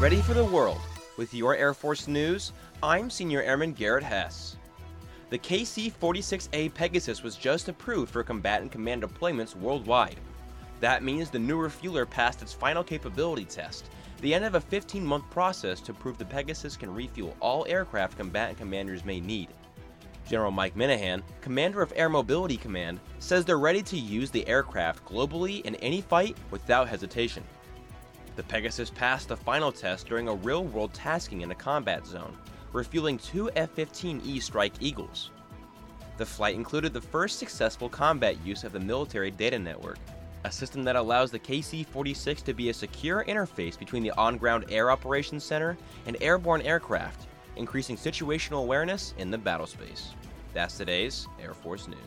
Ready for the world. With your Air Force news, I'm Senior Airman Garrett Hess. The KC 46A Pegasus was just approved for combatant command deployments worldwide. That means the new refueler passed its final capability test, the end of a 15 month process to prove the Pegasus can refuel all aircraft combatant commanders may need. General Mike Minihan, commander of Air Mobility Command, says they're ready to use the aircraft globally in any fight without hesitation. The Pegasus passed the final test during a real world tasking in a combat zone, refueling two F 15E Strike Eagles. The flight included the first successful combat use of the military data network, a system that allows the KC 46 to be a secure interface between the on ground air operations center and airborne aircraft, increasing situational awareness in the battlespace. That's today's Air Force News.